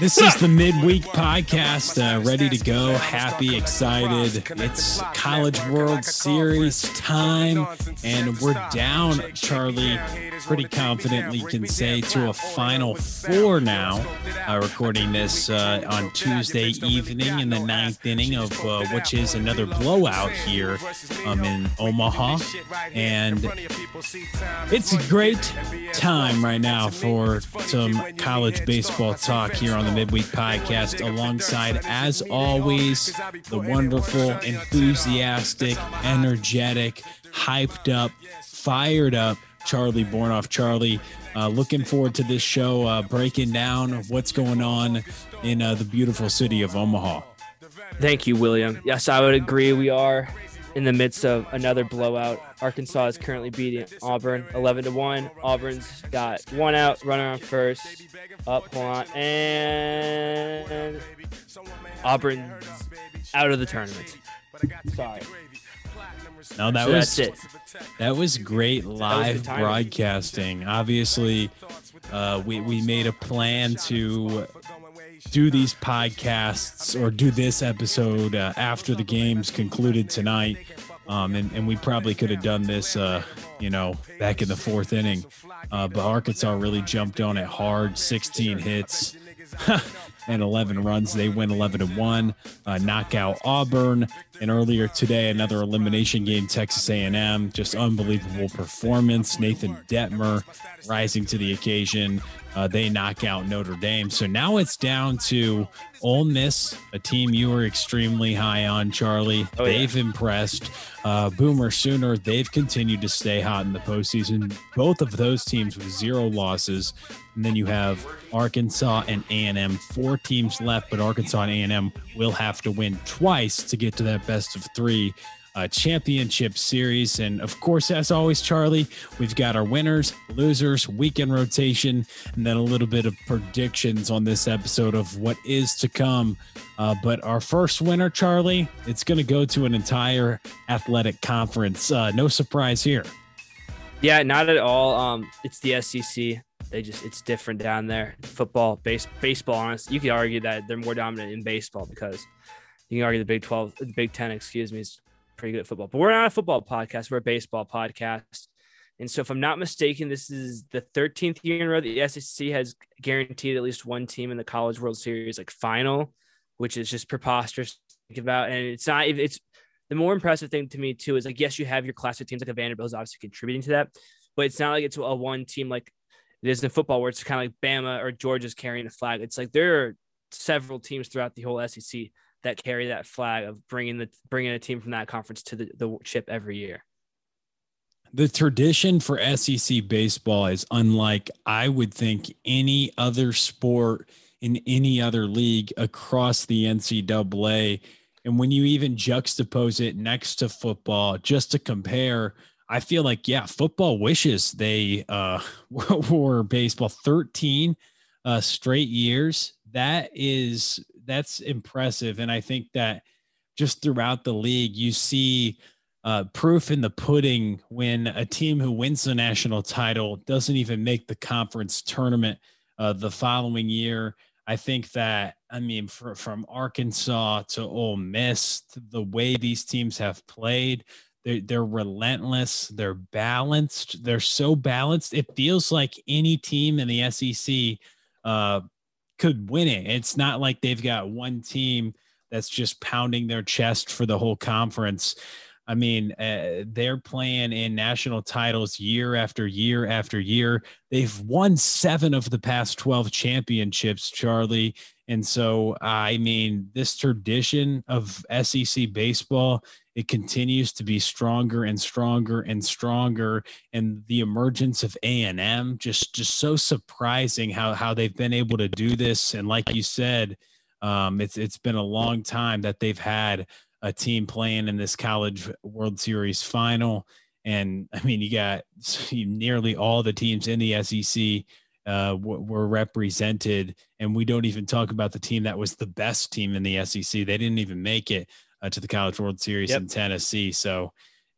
This is the midweek podcast, uh, ready to go, happy, excited. It's College World Series time, and we're down, Charlie, pretty confidently can say, to a Final Four now. Uh, recording this uh, on Tuesday evening in the ninth inning of uh, which is another blowout here um, in Omaha. And it's a great time right now for some college baseball talk here on the Midweek Podcast, alongside, as always, the wonderful, enthusiastic, energetic, hyped up, fired up Charlie Bornoff. Charlie, uh, looking forward to this show, uh, breaking down what's going on in uh, the beautiful city of Omaha. Thank you, William. Yes, I would agree. We are in the midst of another blowout. Arkansas is currently beating Auburn 11 to 1. Auburn's got one out, runner on first. Up, hold on. And Auburn's out of the tournament. Sorry. No, that So was it. that was great live timing. broadcasting. Obviously, uh, we we made a plan to do these podcasts or do this episode uh, after the games concluded tonight. Um, and, and we probably could have done this, uh, you know, back in the fourth inning. Uh, but Arkansas really jumped on it hard 16 hits and 11 runs. They win 11 to 1, uh, knock out Auburn. And earlier today, another elimination game, Texas A&M. Just unbelievable performance. Nathan Dettmer rising to the occasion. Uh, they knock out Notre Dame. So now it's down to Ole Miss, a team you were extremely high on, Charlie. Oh, they've impressed. Uh, Boomer Sooner, they've continued to stay hot in the postseason. Both of those teams with zero losses. And then you have Arkansas and A&M, four teams left, but Arkansas and A&M will have to win twice to get to that best of three uh, championship series. And of course, as always, Charlie, we've got our winners, losers, weekend rotation, and then a little bit of predictions on this episode of what is to come. Uh, but our first winner, Charlie, it's going to go to an entire athletic conference. Uh, no surprise here. Yeah, not at all. Um, it's the SEC. They just it's different down there. Football, base, baseball. Honest, you could argue that they're more dominant in baseball because you can argue the Big Twelve, the Big Ten, excuse me, is pretty good at football. But we're not a football podcast. We're a baseball podcast. And so, if I'm not mistaken, this is the 13th year in a row that the SEC has guaranteed at least one team in the College World Series like final, which is just preposterous to think about. And it's not. It's the more impressive thing to me too is like yes, you have your classic teams like a Vanderbilt is obviously contributing to that, but it's not like it's a one team like it is in football where it's kind of like Bama or Georgia's carrying a flag. It's like there are several teams throughout the whole SEC that carry that flag of bringing the bringing a team from that conference to the, the chip every year. The tradition for SEC baseball is unlike, I would think, any other sport in any other league across the NCAA. And when you even juxtapose it next to football, just to compare, I feel like, yeah, football wishes they uh, were baseball 13 uh, straight years. That is, that's impressive. And I think that just throughout the league, you see uh, proof in the pudding when a team who wins the national title doesn't even make the conference tournament uh, the following year. I think that, I mean, for, from Arkansas to Ole Miss, the way these teams have played, they're, they're relentless, they're balanced, they're so balanced. It feels like any team in the SEC uh, could win it. It's not like they've got one team that's just pounding their chest for the whole conference. I mean, uh, they're playing in national titles year after year after year. They've won seven of the past 12 championships, Charlie. And so, I mean, this tradition of SEC baseball, it continues to be stronger and stronger and stronger. And the emergence of A&M, just, just so surprising how, how they've been able to do this. And like you said, um, it's, it's been a long time that they've had a team playing in this college world series final and i mean you got nearly all the teams in the sec uh, were represented and we don't even talk about the team that was the best team in the sec they didn't even make it uh, to the college world series Yep. in tennessee so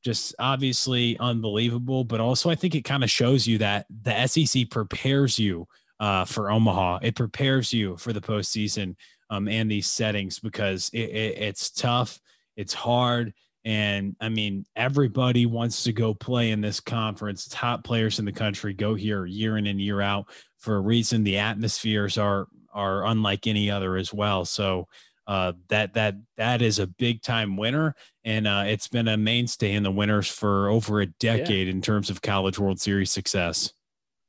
just obviously unbelievable but also i think it kind of shows you that the sec prepares you uh, for Omaha. It prepares you for the postseason um, and these settings because it, it, it's tough, it's hard. And I mean, everybody wants to go play in this conference. Top players in the country go here year in and year out for a reason. The atmospheres are are unlike any other as well. So uh, that that that is a big time winner, and uh, it's been a mainstay in the winners for over a decade yeah. in terms of college World Series success.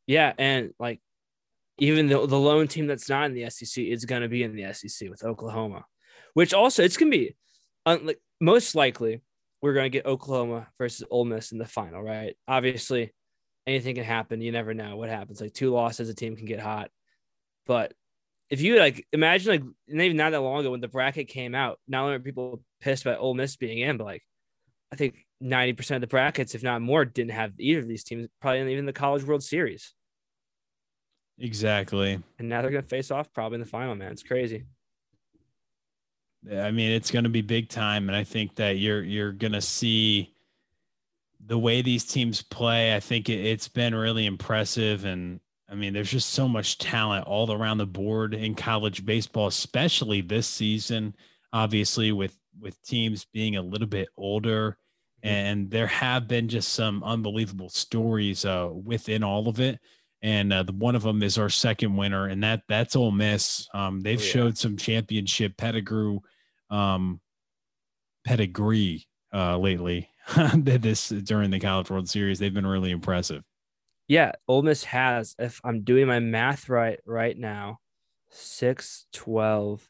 Yeah, and like even the the lone team that's not in the SEC is going to be in the SEC with Oklahoma, which also it's going to be like most likely we're going to get Oklahoma versus Ole Miss in the final, right? Obviously, anything can happen. You never know what happens. Like two losses, a team can get hot. But if you like imagine like maybe not that long ago when the bracket came out, not only are people pissed about Ole Miss being in, but like I think 90% of the brackets, if not more, didn't have either of these teams, probably even the College World Series. Exactly. And now they're going to face off probably in the final, man. It's crazy. I mean, it's going to be big time, and I think that you're you're going to see the way these teams play. I think it, it's been really impressive, and I mean, there's just so much talent all around the board in college baseball, especially this season. Obviously, with with teams being a little bit older, mm-hmm. and there have been just some unbelievable stories uh, within all of it and uh, the, one of them is our second winner, and that that's Ole Miss. Um, they've oh, yeah. showed some championship pedigree, um, pedigree uh, lately. this during the College World Series, they've been really impressive. Yeah, Ole Miss has, if I'm doing my math right right now, 6, 12,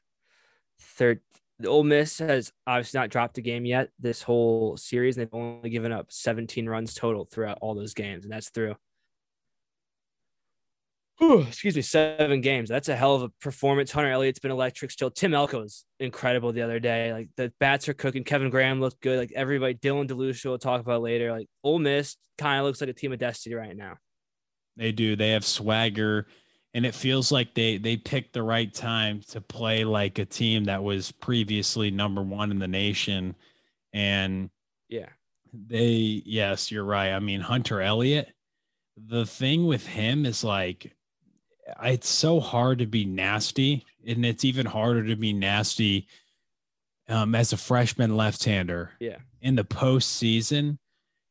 13. Ole Miss has obviously not dropped a game yet this whole series, and they've only given up 17 runs total throughout all those games, and that's through whew, excuse me, seven games. That's a hell of a performance. Hunter Elliott's been electric still. Tim Elko was incredible the other day. Like the bats are cooking. Kevin Graham looked good. Like everybody, Dylan DeLucia we'll talk about later. Like Ole Miss kind of looks like a team of destiny right now. They do. They have swagger. And it feels like they they picked the right time to play like a team that was previously number one in the nation. And yeah, they yes, you're right. I mean, Hunter Elliott, the thing with him is like it's so hard to be nasty, and it's even harder to be nasty um, as a freshman left-hander. Yeah. In the postseason,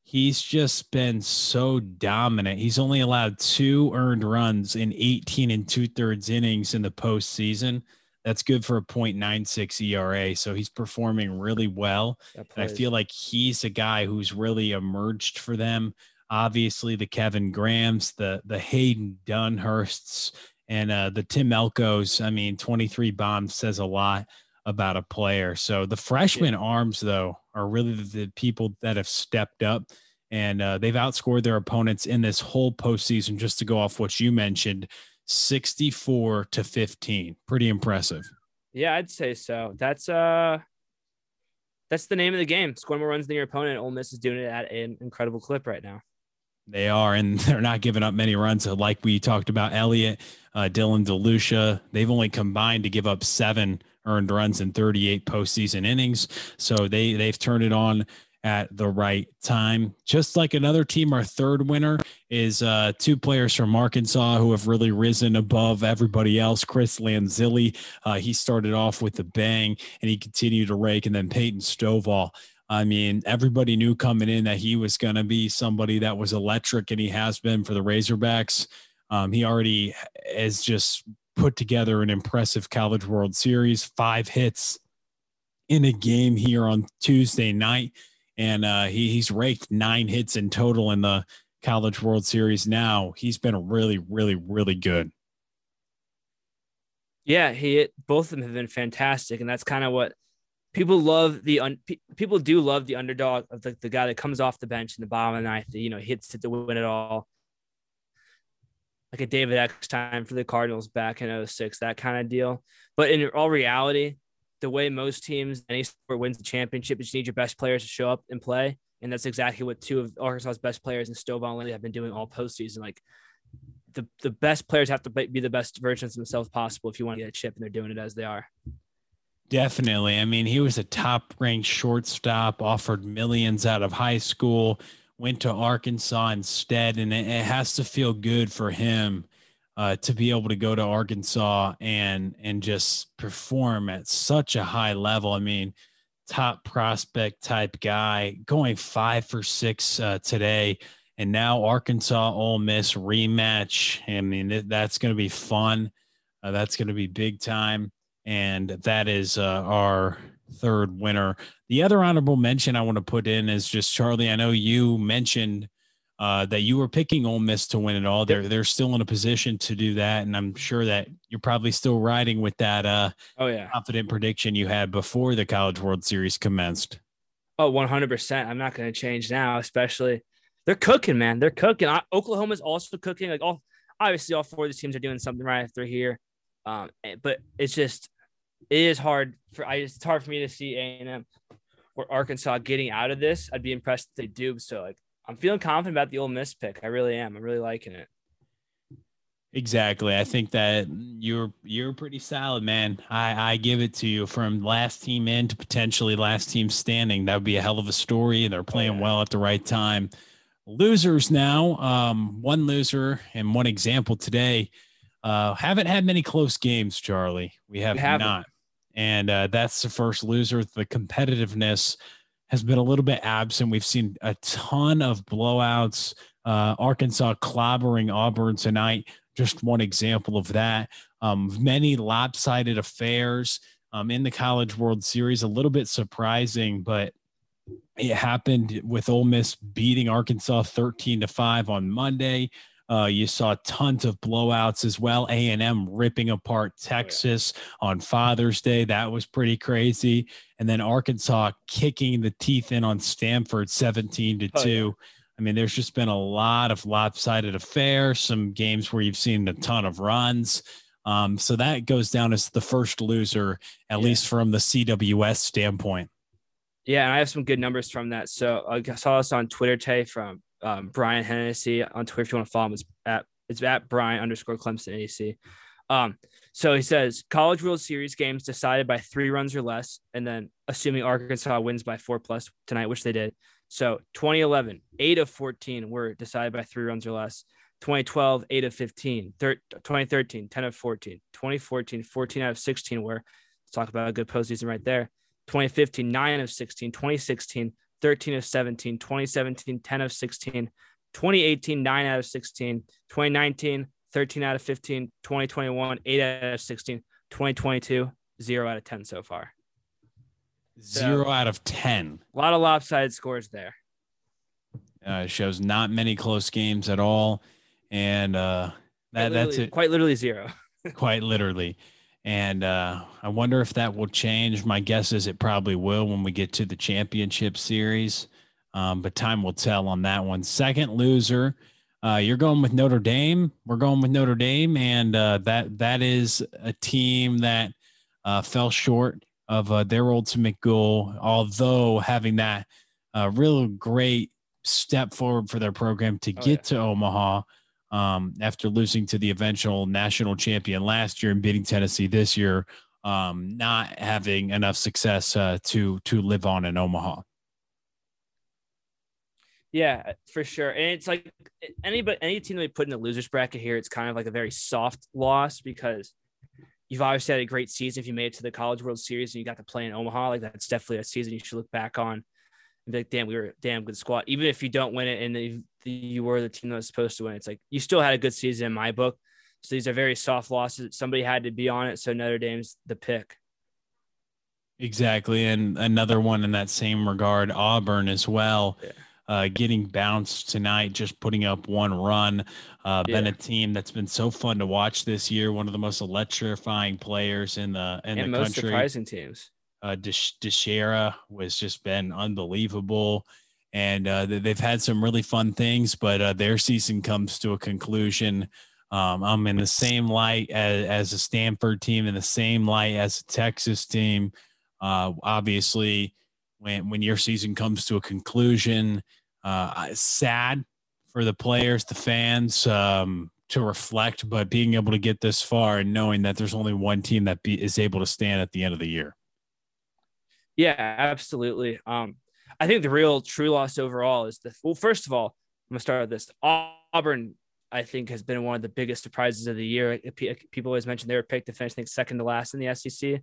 he's just been so dominant. He's only allowed two earned runs in 18 and two thirds innings in the postseason. That's good for a 0.96 ERA. So he's performing really well. And I feel like he's a guy who's really emerged for them obviously the Kevin Grahams, the the Hayden Dunhursts, and uh, the Tim Elkos. I mean, 23 bombs says a lot about a player. So the freshman yeah. arms, though, are really the people that have stepped up and uh, they've outscored their opponents in this whole postseason. Just to go off what you mentioned, 64 to 15, pretty impressive. Yeah, I'd say so. That's uh that's the name of the game. Score more runs than your opponent. Ole Miss is doing it at an incredible clip right now. They are, and they're not giving up many runs. Like we talked about, Elliott, uh, Dylan DeLucia, they've only combined to give up seven earned runs in 38 postseason innings. So they they've turned it on at the right time. Just like another team, our third winner is uh, two players from Arkansas who have really risen above everybody else. Chris Lanzilli, uh, he started off with a bang and he continued to rake, and then Peyton Stovall I mean, everybody knew coming in that he was going to be somebody that was electric, and he has been for the Razorbacks. Um, he already has just put together an impressive College World Series, five hits in a game here on Tuesday night, and uh, he, he's raked nine hits in total in the College World Series. Now he's been really, really, really good. Yeah, he both of them have been fantastic, and that's kind of what people love the un, people do love the underdog of the, the guy that comes off the bench in the bottom of the ninth, you know, hits it to win it all. Like a David Eckstein for the Cardinals back in 06, that kind of deal. But in all reality, the way most teams, any sport wins the championship, is you need your best players to show up and play. And that's exactly what two of Arkansas's best players in Stovall and have been doing all postseason. Like the, the best players have to be the best versions of themselves possible if you want to get a chip, and they're doing it as they are. Definitely. I mean, he was a top ranked shortstop, offered millions out of high school, went to Arkansas instead. And it, has to feel good for him uh, to be able to go to Arkansas and and just perform at such a high level. I mean, top prospect type guy, going five for six uh, today, and now Arkansas Ole Miss rematch. I mean, that's going to be fun. Uh, that's going to be big time, and that is uh, our third winner. The other honorable mention I want to put in is just Charlie. I know you mentioned uh, that you were picking Ole Miss to win it all. They're they're still in a position to do that, and I'm sure that you're probably still riding with that. Uh, oh yeah, confident prediction you had before the College World Series commenced. Oh, 100. percent I'm not going to change now, especially they're cooking, man. They're cooking. Oklahoma's also cooking. Like all, obviously, all four of these teams are doing something right if they're here. Um, eh, but it's just it is hard for I. It's hard for me to see A and M or Arkansas getting out of this. I'd be impressed if they do. So like I'm feeling confident about the Ole Miss pick. I really am. I'm really liking it. Exactly. I think that you're you're pretty solid, man. I I give it to you from last team in to potentially last team standing. That would be a hell of a story. They're playing well at the right time. Losers now. Um, one loser and one example today. Uh, haven't had many close games, Charlie. We have not, and uh, that's the first loser. The competitiveness has been a little bit absent. We've seen a ton of blowouts. Uh, Arkansas clobbering Auburn tonight. Just one example of that. Um, many lopsided affairs um, in the College World Series. A little bit surprising, but it happened with Ole Miss beating Arkansas 13 to 5 on Monday. Uh, you saw tons of blowouts as well. A and M ripping apart Texas oh, yeah. on Father's Day. That was pretty crazy. And then Arkansas kicking the teeth in on Stanford, seventeen to two. I mean, there's just been a lot of lopsided affairs. Some games where you've seen a ton of runs. Um, so that goes down as the first loser, at yeah. least from the CWS standpoint. Yeah, and I have some good numbers from that. So I saw this on Twitter today from um, Brian Hennessy on Twitter. If you want to follow him, it's at it's at Brian underscore Clemson AC. Um, so he says College World Series games decided by three runs or less, and then assuming Arkansas wins by four plus tonight, which they did. So 2011, eight of 14 were decided by three runs or less. 2012, eight of 15. Thir- 2013, 10 of 14. 2014, 14 out of 16 were. Let's talk about a good postseason right there. 2015, nine of 16. 2016, 13 of 17, 2017, 10 of 16, 2018, 9 out of 16, 2019, 13 out of 15, 2021, 8 out of 16, 2022, 0 out of 10 so far. Zero out of 10. A lot of lopsided scores there. Uh, shows not many close games at all. And uh, that, that's it. Quite literally zero. quite literally. And uh, I wonder if that will change. My guess is it probably will when we get to the championship series. Um, but time will tell on that one. Second loser, uh, you're going with Notre Dame. We're going with Notre Dame, and uh, that that is a team that uh, fell short of uh, their ultimate goal. Although having that uh, real great step forward for their program to oh, get yeah. to Omaha um, after losing to the eventual national champion last year and beating Tennessee this year, um, not having enough success uh, to to live on in Omaha. Yeah, for sure. And it's like anybody, any team that we put in the losers bracket here, it's kind of like a very soft loss because you've obviously had a great season. If you made it to the College World Series and you got to play in Omaha, like that's definitely a season you should look back on and be like, damn, we were a damn good squad. Even if you don't win it and you were the team that was supposed to win, it's like you still had a good season in my book. So these are very soft losses. Somebody had to be on it. So Notre Dame's the pick. Exactly. And another one in that same regard, Auburn as well. Yeah. Uh, getting bounced tonight, just putting up one run. Uh, yeah. Been a team that's been so fun to watch this year. One of the most electrifying players in the in and the most country. surprising teams. Uh, DiChiara was just been unbelievable, and uh, they've had some really fun things. But uh, their season comes to a conclusion. Um, I'm in the same light as, as a Stanford team, in the same light as a Texas team. Uh, obviously, when when your season comes to a conclusion, uh, sad for the players, the fans. Um, to reflect, but being able to get this far and knowing that there's only one team that be, is able to stand at the end of the year. Yeah, absolutely. Um, I think the real true loss overall is the well. First of all, I'm gonna start with this. Auburn. I think has been one of the biggest surprises of the year. People always mention they were picked to finish, I think, second to last in the SEC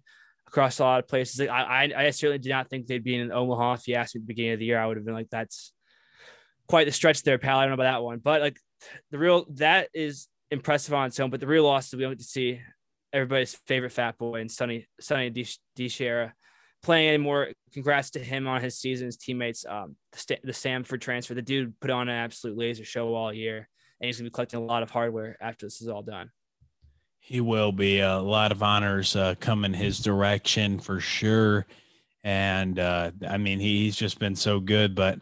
across a lot of places. I, I, I certainly did not think they'd be in Omaha. If you asked me at the beginning of the year, I would have been like, that's quite the stretch there, pal. I don't know about that one, but like the real that is impressive on its own. But the real loss is we don't get to see everybody's favorite fat boy and Sonny Sonny DiChiara playing anymore. Congrats to him on his season, his teammates. Um, the, Samford transfer, the dude put on an absolute laser show all year, and he's gonna be collecting a lot of hardware after this is all done. He will be a lot of honors uh, coming his direction for sure, and uh, I mean he's just been so good, but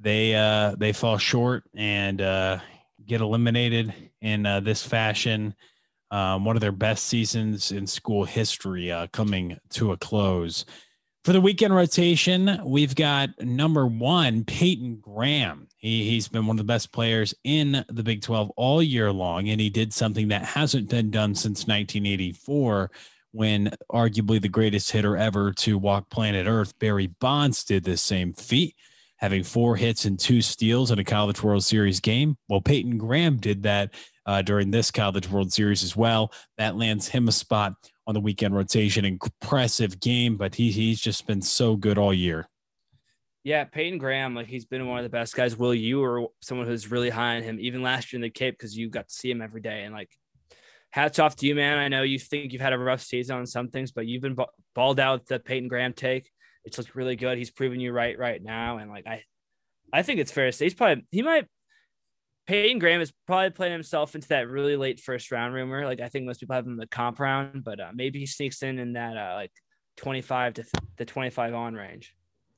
they uh, they fall short and uh, get eliminated in uh, this fashion. Um, one of their best seasons in school history uh, coming to a close. For the weekend rotation, we've got number one, Peyton Graham. He, he's been one of the best players in the Big 12 all year long, and he did something that hasn't been done since 1984 when arguably the greatest hitter ever to walk planet Earth, Barry Bonds, did this same feat, having four hits and two steals in a College World Series game. Well, Peyton Graham did that uh, during this College World Series as well. That lands him a spot on the weekend rotation. Impressive game, but he he's just been so good all year. Yeah, Peyton Graham, like he's been one of the best guys. Will you or someone who's really high on him, even last year in the Cape, because you got to see him every day. And like, hats off to you, man. I know you think you've had a rough season on some things, but you've been balled out the Peyton Graham take. It's looked really good. He's proven you right right now, and like I, I think it's fair to say he's probably he might Peyton Graham is probably playing himself into that really late first round rumor. Like I think most people have him in the comp round, but uh, maybe he sneaks in in that uh, like 25 to th- the 25 on range.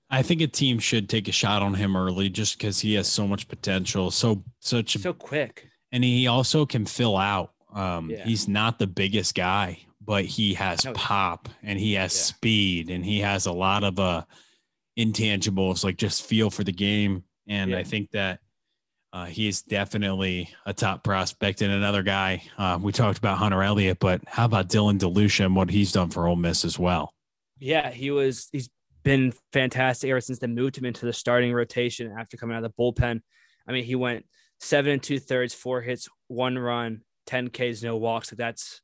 I think a team should take a shot on him early just because he has so much potential. So such so quick, and he also can fill out. Um, yeah. He's not the biggest guy, but he has no, pop and he has yeah. speed and he has a lot of uh intangibles like just feel for the game. And yeah. I think that uh, he's definitely a top prospect and another guy. Uh, we talked about Hunter Elliott, but how about Dylan DeLucia and what he's done for Ole Miss as well? Yeah, he was. He's been fantastic ever since they moved him into the starting rotation after coming out of the bullpen. I mean, he went seven and two thirds, four hits, one run, ten Ks, no walks. Like that's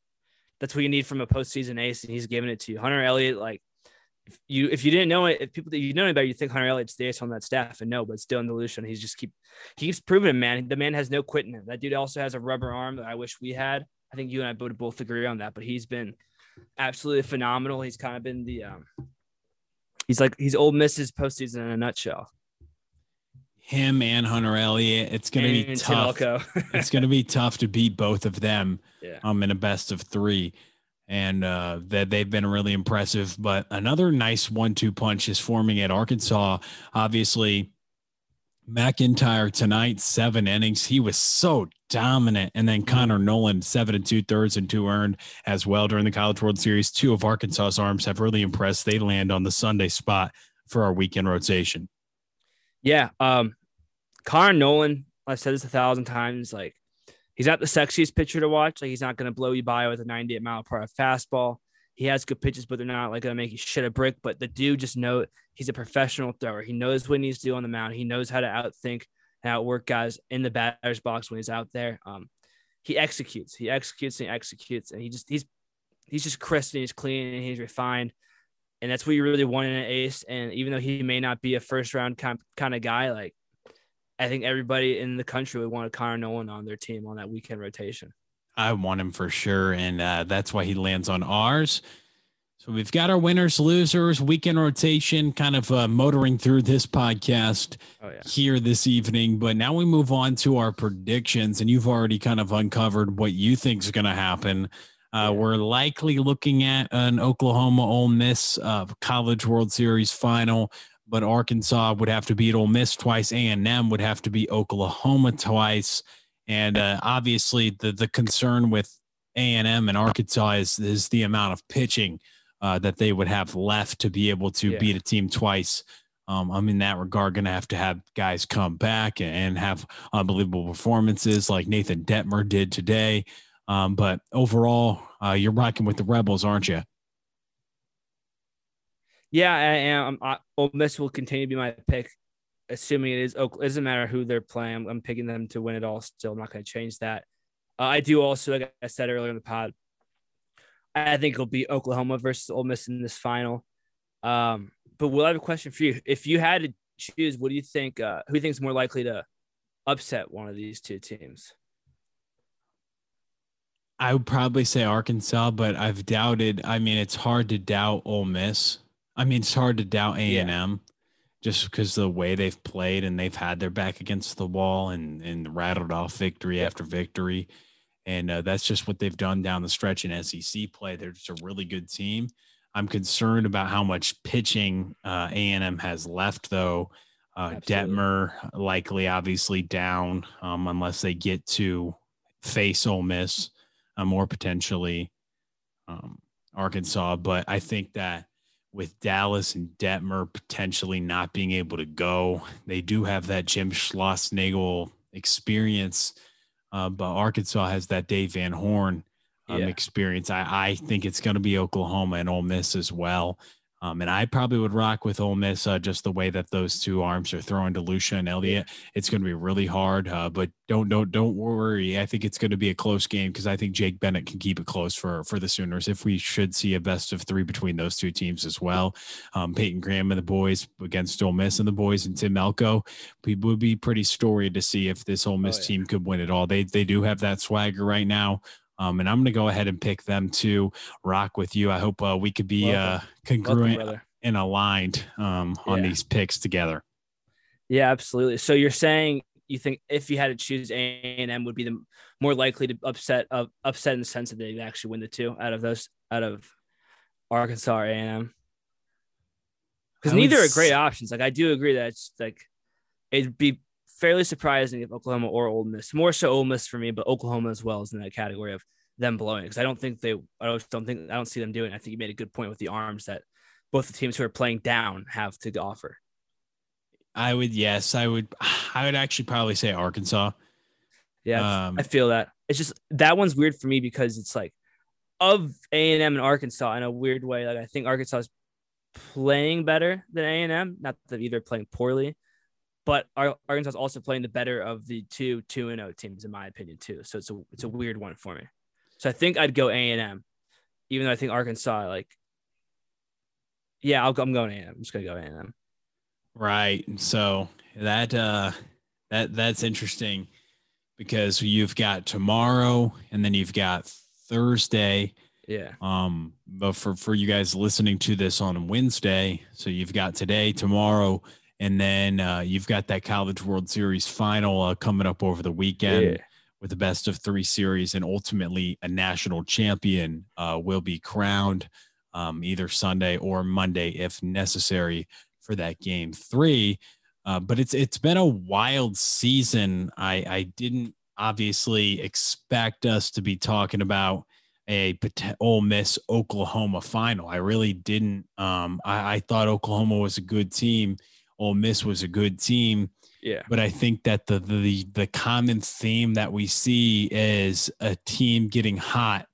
that's what you need from a postseason ace, and he's giving it to you. Hunter Elliott, like if you if you didn't know it, if people that you know about, you think Hunter Elliott's the ace on that staff, and no, but still in the illusion. He's just keep he keeps proving it, man. The man has no quitting him. That dude also has a rubber arm that I wish we had. I think you and I would both agree on that. But he's been absolutely phenomenal. He's kind of been the um, he's like he's Ole Miss's postseason in a nutshell. Him and Hunter Elliott, it's gonna and be tough. it's gonna be tough to beat both of them. Yeah. Um, in a best of three and uh, that they've been really impressive. But another nice one-two punch is forming at Arkansas. Obviously, McEntire tonight, seven innings. He was so dominant. And then Connor Noland, seven and two thirds and two earned as well during the College World Series. Two of Arkansas's arms have really impressed. They land on the Sunday spot for our weekend rotation. Yeah. Um, Connor Noland, I've said this a thousand times, like he's not the sexiest pitcher to watch. Like he's not going to blow you by with a 98 mile per hour fastball. He has good pitches, but they're not like going to make you shit a brick. But the dude just know he's a professional thrower. He knows what he needs to do on the mound. He knows how to outthink and outwork guys in the batter's box when he's out there. Um, he executes. He executes and he executes, and he just he's he's just crisp and he's clean and he's refined. And that's what you really want in an ace. And even though he may not be a first round kind kind of guy, like I think everybody in the country would want a Connor Noland on their team on that weekend rotation. I want him for sure, and uh, that's why he lands on ours. So we've got our winners, losers, weekend rotation, kind of uh, motoring through this podcast oh, yeah. here this evening. But now we move on to our predictions, and you've already kind of uncovered what you think is going to happen. Uh, yeah. We're likely looking at an Oklahoma Ole Miss uh, College World Series final but Arkansas would have to beat Ole Miss twice. A and M would have to beat Oklahoma twice. And uh, obviously, the the concern with A and M and Arkansas is is the amount of pitching uh, that they would have left to be able to yeah. beat a team twice. Um, I'm in that regard going to have to have guys come back and have unbelievable performances like Nathan Dettmer did today. Um, but overall, uh, you're rocking with the Rebels, aren't you? Yeah, I am. I, Ole Miss will continue to be my pick. assuming it is it doesn't matter who they're playing. I'm, picking them to win it all. Still, I'm not going to change that. Uh, I do also, like I said earlier in the pod, I think it'll be Oklahoma versus Ole Miss in this final. Um, but we'll have a question for you. If you had to choose, what do you think? Uh, who do you think is more likely to upset one of these two teams? I would probably say Arkansas, but I've doubted. I mean, it's hard to doubt Ole Miss. I mean, it's hard to doubt A and M, just because the way they've played and they've had their back against the wall and and rattled off victory after victory, and uh, that's just what they've done down the stretch in SEC play. They're just a really good team. I'm concerned about how much pitching uh, A and M has left, though. Uh, Dettmer likely, obviously down um, unless they get to face Ole Miss um, or potentially um, Arkansas. But I think that with Dallas and Dettmer potentially not being able to go, they do have that Jim Schlossnagle experience. Uh, but Arkansas has that Dave Van Horn um, yeah. experience. I, I think it's going to be Oklahoma and Ole Miss as well. Um, and I probably would rock with Ole Miss uh, just the way that those two arms are throwing DeLucia and Elliott. It's going to be really hard, uh, but don't don't don't worry. I think it's going to be a close game because I think Jake Bennett can keep it close for for the Sooners. If we should see a best of three between those two teams as well, um, Peyton Graham and the boys against Ole Miss and the boys and Tim Elko, we would be pretty storied to see if this Ole Miss oh, yeah. team could win it all. They they do have that swagger right now. Um, and I'm going to go ahead and pick them to rock with you. I hope uh, we could be uh, congruent Welcome, and aligned um, on yeah. these picks together. Yeah, absolutely. So you're saying you think if you had to choose A and M would be the more likely to upset uh, upset in the sense that they actually win the two out of those out of Arkansas or A and M because neither are great options. Like I do agree that it's like it'd be fairly surprising if Oklahoma or Ole Miss, more so Ole Miss for me, but Oklahoma as well is in that category of them blowing because I don't think they, I don't think, I don't see them doing. I think you made a good point with the arms that both the teams who are playing down have to offer. I would, yes, I would, I would actually probably say Arkansas. Yeah, um, I feel that. It's just that one's weird for me because it's like of A and M and Arkansas in a weird way. Like I think Arkansas is playing better than A and M. Not that either playing poorly, but Arkansas is also playing the better of the two two and zero oh teams in my opinion too. So it's a it's a weird one for me. So I think I'd go A and M, even though I think Arkansas like. Yeah, I'll go, I'm going A and. I'm just gonna go A and M. Right. So that uh that that's interesting because you've got tomorrow and then you've got Thursday. Yeah. Um, but for for you guys listening to this on Wednesday, so you've got today, tomorrow, and then uh, you've got that College World Series final uh, coming up over the weekend yeah. with the best of three series, and ultimately a national champion uh, will be crowned um, either Sunday or Monday if necessary for that game three. Uh, but it's it's been a wild season. I I didn't obviously expect us to be talking about a Ole Miss Oklahoma final. I really didn't. Um, I, I thought Oklahoma was a good team Ole Miss was a good team. Yeah. But I think that the the the common theme that we see is a team getting hot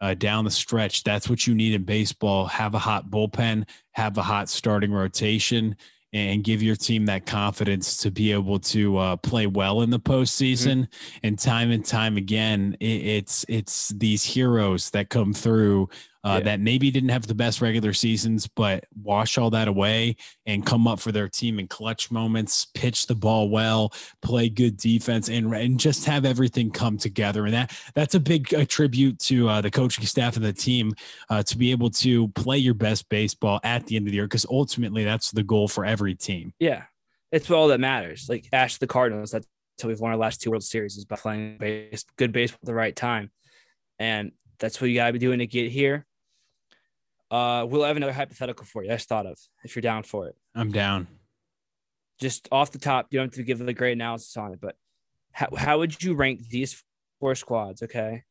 uh, down the stretch. That's what you need in baseball. Have a hot bullpen, have a hot starting rotation, and give your team that confidence to be able to uh, play well in the postseason. Mm-hmm. And time and time again, it, it's it's these heroes that come through uh, yeah. that maybe didn't have the best regular seasons, but wash all that away and come up for their team in clutch moments, pitch the ball well, play good defense, and and just have everything come together. And that that's a big uh, tribute to uh, the coaching staff and the team uh, to be able to play your best baseball at the end of the year, because ultimately that's the goal for every team. Yeah, it's all that matters. Like Ash the Cardinals, that's how we've won our last two World Series is by playing base, good baseball at the right time, and that's what you got to be doing to get here. Uh, we'll have another hypothetical for you. I just thought of if you're down for it. I'm down. Just off the top, you don't have to give a great analysis on it, but how, how would you rank these four squads? Okay,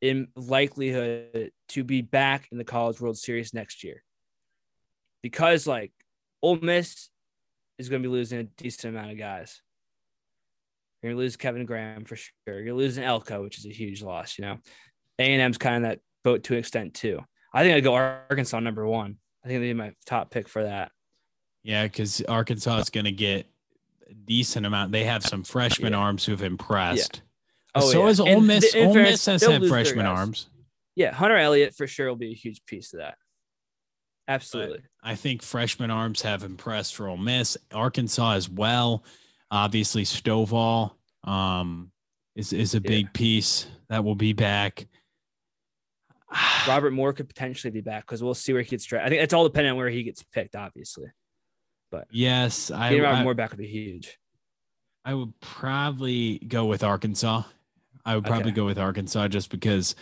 in likelihood to be back in the College World Series next year, because like Ole Miss is going to be losing a decent amount of guys. You're going to lose Kevin Graham for sure. You're losing Elko, which is a huge loss. You know, A and M's kind of that boat to an extent too. I think I'd go Arkansas number one. I think they'd be my top pick for that. Yeah, because Arkansas is going to get a decent amount. They have some freshman Yeah. arms who've impressed. Oh, so yeah. is Ole Miss. Ole Miss has had freshman arms. Yeah, Hunter Elliott for sure will be a huge piece of that. Absolutely. I think freshman arms have impressed for Ole Miss. Arkansas as well. Obviously, Stovall um, is is a Yeah. big piece that will be back. Robert Moore could potentially be back because we'll see where he gets drafted. I think it's all dependent on where he gets picked, obviously. But yes, I, Getting Robert I, Moore back would be huge. I would probably go with Arkansas. I would probably Okay. go with Arkansas just because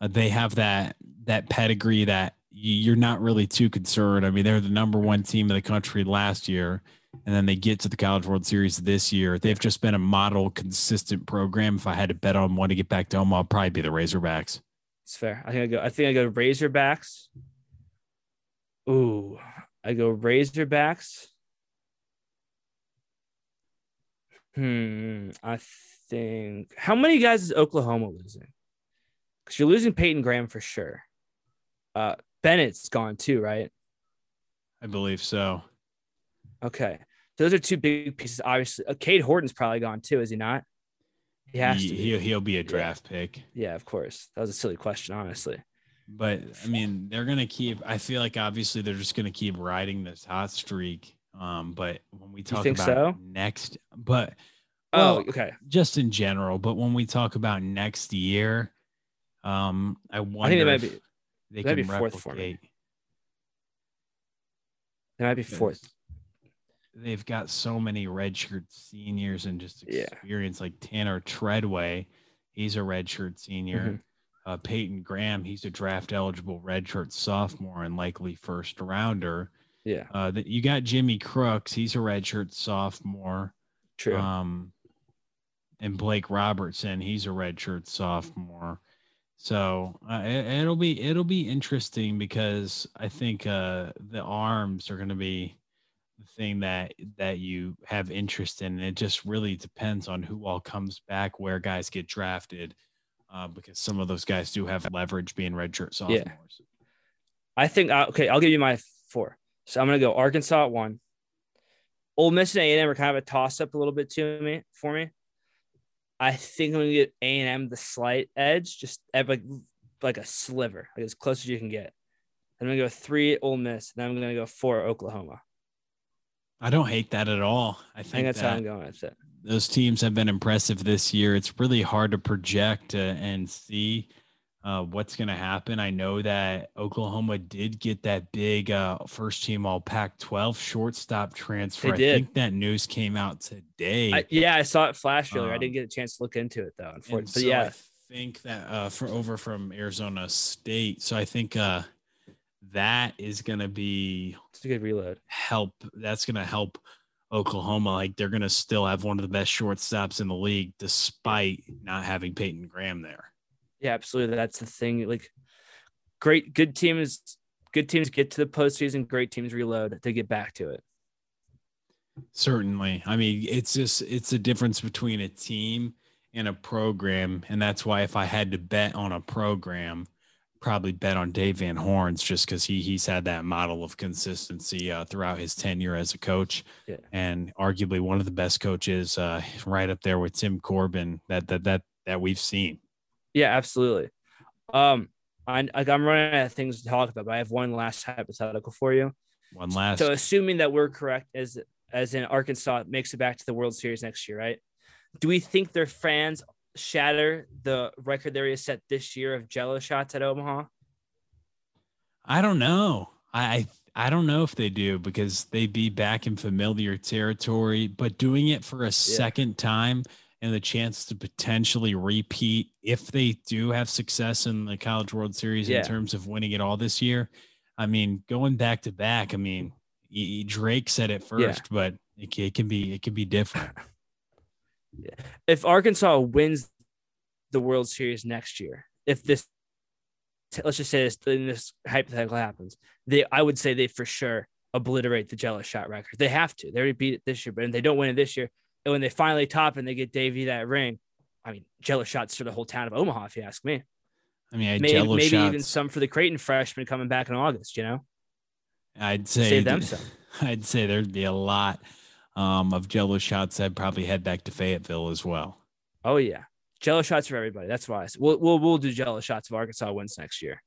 uh, they have that that pedigree that you're not really too concerned. I mean, they're the number one team in the country last year, and then they get to the College World Series this year. They've just been a model, consistent program. If I had to bet on one to get back to Omaha, it'd probably be the Razorbacks. It's fair. I think I go. I think I go Razorbacks. Ooh, I go Razorbacks. Hmm. I think. How many guys is Oklahoma losing? Because you're losing Peyton Graham for sure. Uh, Bennett's gone too, right? I believe so. Okay. Those are two big pieces. Obviously, uh, Cade Horton's probably gone too, is he not? He has He, to. be. he'll, he'll be a draft pick. Yeah, of course. That was a silly question, honestly. But I mean, they're gonna keep. I feel like obviously they're just gonna keep riding this hot streak. Um, but when we talk about so? next, but Oh, okay. just in general. But when we talk about next year, um, I wonder I think they might if be. they might can be fourth for me. replicate. They might be fourth. They've got so many redshirt seniors and just Yeah. experience like Tanner Treadway. He's a redshirt senior. Mhm. Uh, Peyton Graham, he's a draft eligible redshirt sophomore and likely first rounder. Yeah, Uh, that you got Jimmy Crooks, he's a redshirt sophomore. true. Um, and Blake Robertson, he's a redshirt sophomore. So uh, it, it'll be it'll be interesting because I think uh, the arms are going to be thing that that you have interest in. And it just really depends on who all comes back, where guys get drafted, uh, because some of those guys do have leverage being redshirt sophomores. I think uh, okay. I'll give you my four. So I'm gonna go Arkansas at one. Ole Miss and A&M are kind of a toss up a little bit to me for me. I think I'm gonna get A&M the slight edge, just like like a sliver, like as close as you can get. I'm gonna go three Ole Miss, and then I'm gonna go four Oklahoma. I don't hate that at all. I I think, think that's how that I'm going with it. those teams have been impressive this year. It's really hard to project uh, and see uh, what's going to happen. I know that Oklahoma did get that big uh, first team All Pac-12 shortstop transfer. I think that news came out today. I, yeah, I saw it flash earlier. I Um, didn't get a chance to look into it though. Unfortunately, so but yeah, I think that uh, for over from Arizona State. So I think uh, that is going to be it's a good reload. help. That's going to help Oklahoma. Like they're going to still have one of the best shortstops in the league, despite not having Peyton Graham there. Yeah, absolutely. That's the thing. Like, great, good teams, good teams get to the postseason. Great teams reload to get back to it. Certainly. I mean, it's just it's a difference between a team and a program, and that's why if I had to bet on a program, probably bet on Dave Van Horns just because he he's had that model of consistency uh, throughout his tenure as a coach, Yeah. and arguably one of the best coaches, uh, right up there with Tim Corbin that that that that we've seen. Yeah, absolutely. Um, I, like, I'm running out of things to talk about, but I have one last hypothetical for you. One last, So, assuming that we're correct, as as in Arkansas makes it back to the World Series next year, right? Do we think their fans shatter the record they already set this year of Jello shots at Omaha? I don't know. I I don't know if they do because they'd be back in familiar territory, but doing it for a second time and the chance to potentially repeat if they do have success in the College World Series Yeah. in terms of winning it all this year. I mean, going back to back. I mean, Drake said it first, but it, it can be it can be different. if Arkansas wins the World Series next year, if this, let's just say this, then this hypothetical happens, they, I would say they for sure obliterate the Jello shot record. They have to. They already beat it this year, but if they don't win it this year, and when they finally top and they get Davey that ring, I mean, Jello shots for the whole town of Omaha, if you ask me. I mean, I Maybe, Jello maybe even some for the Creighton freshmen coming back in August. You know, I'd say save them some. I'd say there'd be a lot um, of Jello shots, I'd probably head back to Fayetteville as well. Oh yeah, Jello shots for everybody. That's why we'll we'll, we'll do Jello shots if Arkansas wins next year.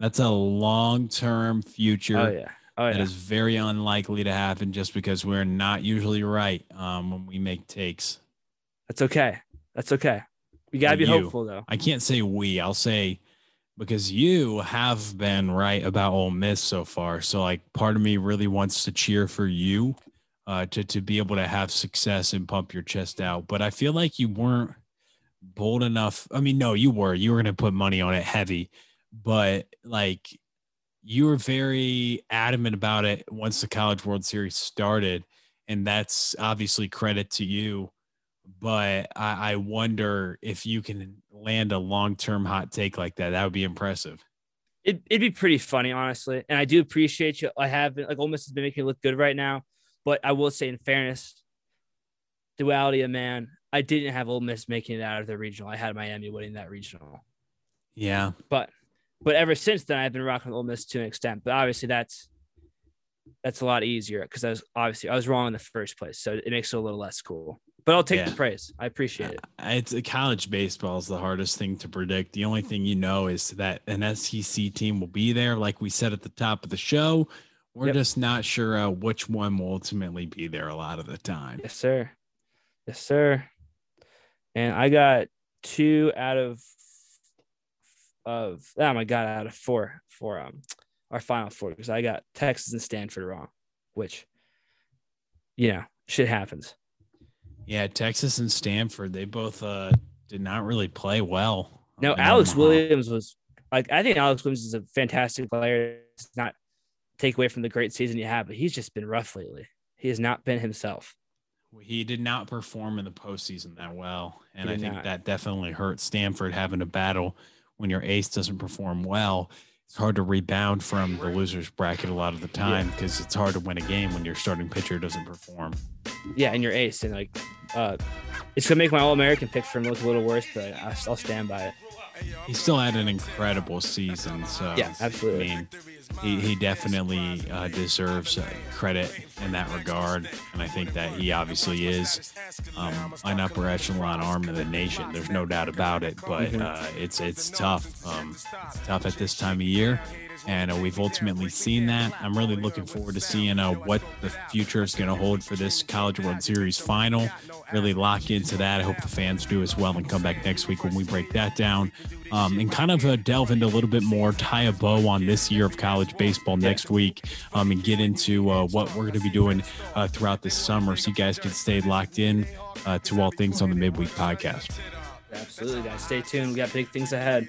That's a long term future. Oh yeah. Oh, yeah. That is very unlikely to happen just because we're not usually right um, when we make takes. That's okay. That's okay. We gotta be you. hopeful though. I can't say we. I'll say because you have been right about Ole Miss so far. So like, part of me really wants to cheer for you uh, to to be able to have success and pump your chest out. But I feel like you weren't bold enough. I mean, no, you were. You were going to put money on it heavy, but like you were very adamant about it once the College World Series started, and that's obviously credit to you. But I, I wonder if you can land a long term hot take like that. That would be impressive. It, it'd be pretty funny, honestly. And I do appreciate you. I have been like Ole Miss has been making it look good right now. But I will say, in fairness, duality of man, I didn't have Ole Miss making it out of the regional. I had Miami winning that regional. Yeah, but but ever since then, I've been rocking Ole Miss to an extent. But obviously, that's that's a lot easier because I was obviously I was wrong in the first place, so it makes it a little less cool. But I'll take yeah. the praise. I appreciate it. It's college baseball is the hardest thing to predict. The only thing you know is that an SEC team will be there, like we said at the top of the show. We're yep. just not sure uh, which one will ultimately be there a lot of the time. Yes, sir. Yes, sir. And I got two out of of oh my god, out of four for um our final four because I got Texas and Stanford wrong, which you know shit happens. Yeah, Texas and Stanford, they both uh did not really play well. No, Alex Williams was like I think Alex Williams is a fantastic player. It's not take away from the great season you have, but he's just been rough lately. He has not been himself. He did not perform in the postseason that well, and I think not. that definitely hurt Stanford having a battle when your ace doesn't perform well. It's hard to rebound from the losers bracket a lot of the time because yeah. it's hard to win a game when your starting pitcher doesn't perform. Yeah, and your ace, and like, uh, it's gonna make my All American pick for him look a little worse, but I'll stand by it. He still had an incredible season, so yeah, absolutely. I mean, he, he definitely uh, deserves uh, credit in that regard. And I think that he obviously is um, an upper echelon arm of the nation. There's no doubt about it. But mm-hmm. uh, it's it's tough. Um, tough at this time of year. And uh, we've ultimately seen that. I'm really looking forward to seeing uh, what the future is going to hold for this College World Series final. Really lock into that. I hope the fans do as well and come back next week when we break that down um, and kind of uh, delve into a little bit more, tie a bow on this year of college baseball next week, um, and get into uh, what we're going to be doing uh, throughout this summer. So you guys can stay locked in uh, to all things on the Midweek Podcast. Absolutely, guys. Stay tuned. We got big things ahead.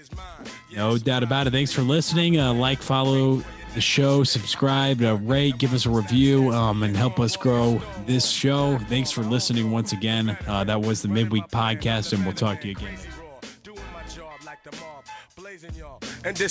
No doubt about it. Thanks for listening. Uh, like, follow the show, subscribe, uh, rate, give us a review, um, and help us grow this show. Thanks for listening once again. Uh, that was the Midweek Podcast, and we'll talk to you again. And this